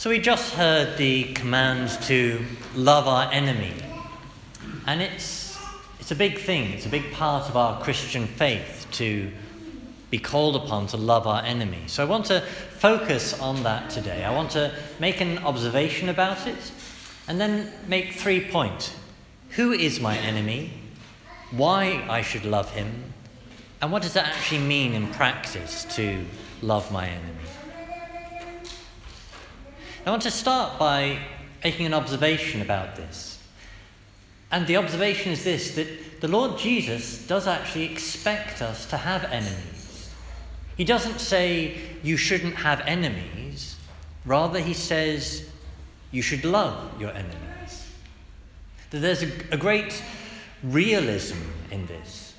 So we just heard the command to love our enemy. And it's, it's a big thing, it's a big part of our Christian faith to be called upon to love our enemy. So I want to focus on that today. I want to make an observation about it and then make three points. Who is my enemy? Why I should love him? And what does that actually mean in practice to love my enemy? I want to start by making an observation about this. And the observation is this that the Lord Jesus does actually expect us to have enemies. He doesn't say you shouldn't have enemies, rather, he says you should love your enemies. That there's a, a great realism in this.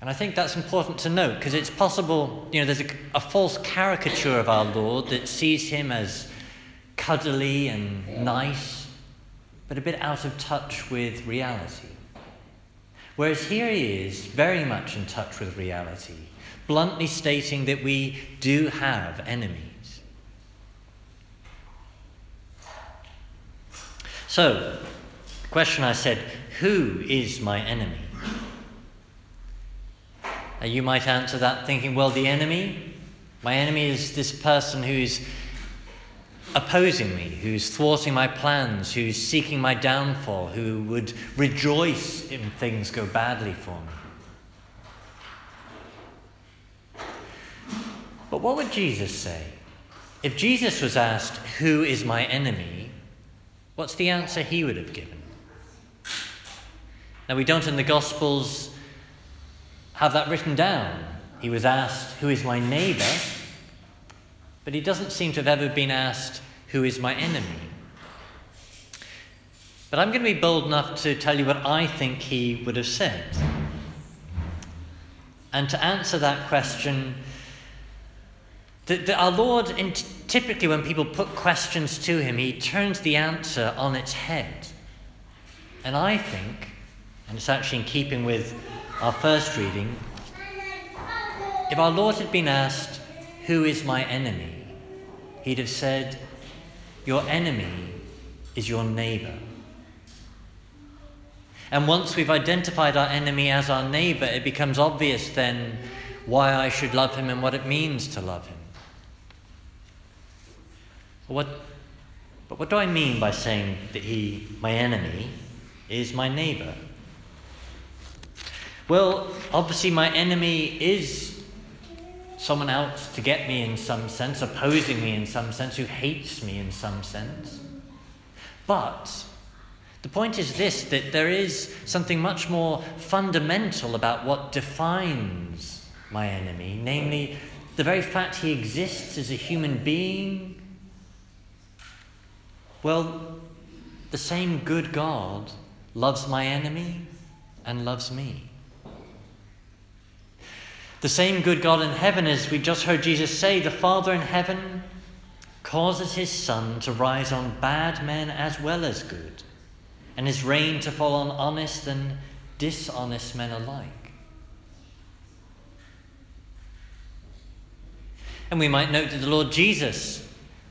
And I think that's important to note because it's possible, you know, there's a, a false caricature of our Lord that sees him as cuddly and nice, but a bit out of touch with reality. Whereas here he is, very much in touch with reality, bluntly stating that we do have enemies. So, the question I said, who is my enemy? Now you might answer that thinking, well, the enemy, my enemy is this person who's opposing me, who's thwarting my plans, who's seeking my downfall, who would rejoice if things go badly for me. But what would Jesus say? If Jesus was asked, Who is my enemy? what's the answer he would have given? Now, we don't in the Gospels have that written down. He was asked, Who is my neighbour? But he doesn't seem to have ever been asked, Who is my enemy? But I'm going to be bold enough to tell you what I think he would have said. And to answer that question, the, the, our Lord, in, typically when people put questions to him, he turns the answer on its head. And I think, and it's actually in keeping with our first reading, if our Lord had been asked, Who is my enemy? He'd have said, Your enemy is your neighbor. And once we've identified our enemy as our neighbor, it becomes obvious then why I should love him and what it means to love him. What, but what do I mean by saying that he, my enemy, is my neighbor? Well, obviously, my enemy is someone else to get me in some sense, opposing me in some sense, who hates me in some sense. But the point is this that there is something much more fundamental about what defines my enemy, namely the very fact he exists as a human being. Well, the same good God loves my enemy and loves me. The same good God in heaven, as we just heard Jesus say, the Father in heaven causes his sun to rise on bad men as well as good, and his rain to fall on honest and dishonest men alike. And we might note that the Lord Jesus,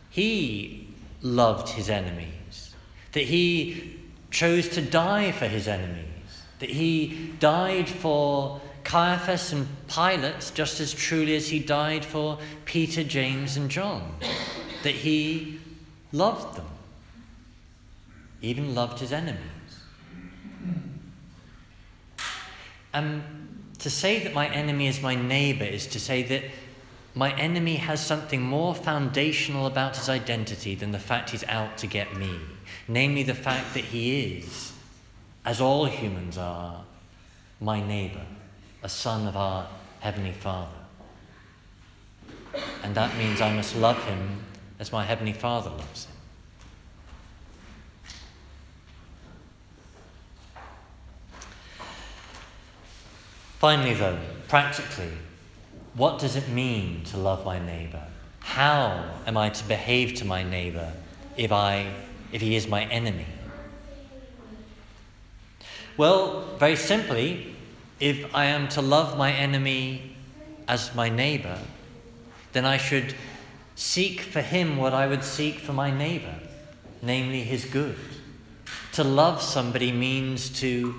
he loved his enemies, that he chose to die for his enemies, that he died for Caiaphas and Pilate just as truly as he died for Peter, James, and John, that he loved them, even loved his enemies. And to say that my enemy is my neighbor is to say that my enemy has something more foundational about his identity than the fact he's out to get me, namely the fact that he is, as all humans are, my neighbor a son of our Heavenly Father. And that means I must love him as my Heavenly Father loves him. Finally, though, practically, what does it mean to love my neighbor? How am I to behave to my neighbor if, I, if he is my enemy? Well, very simply, if I am to love my enemy as my neighbor, then I should seek for him what I would seek for my neighbor, namely his good. To love somebody means to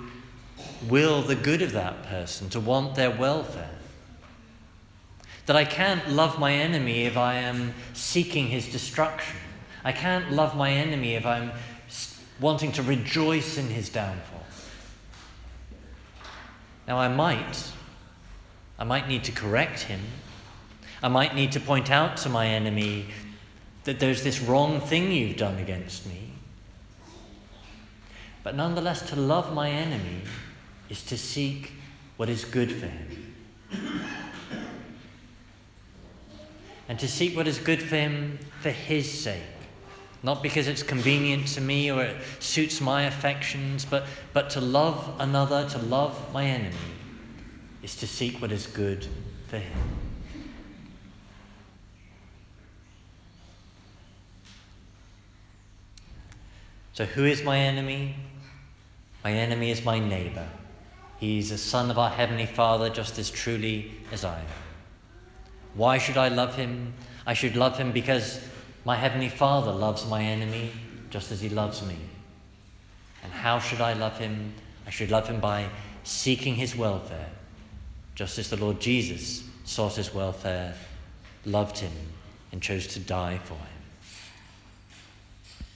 will the good of that person, to want their welfare. That I can't love my enemy if I am seeking his destruction. I can't love my enemy if I'm wanting to rejoice in his downfall. Now, I might, I might need to correct him. I might need to point out to my enemy that there's this wrong thing you've done against me. But nonetheless, to love my enemy is to seek what is good for him. And to seek what is good for him for his sake. Not because it's convenient to me or it suits my affections, but, but to love another, to love my enemy, is to seek what is good for him. So, who is my enemy? My enemy is my neighbor. He's a son of our Heavenly Father just as truly as I am. Why should I love him? I should love him because my Heavenly Father loves my enemy just as he loves me. And how should I love him? I should love him by seeking his welfare, just as the Lord Jesus sought his welfare, loved him, and chose to die for him.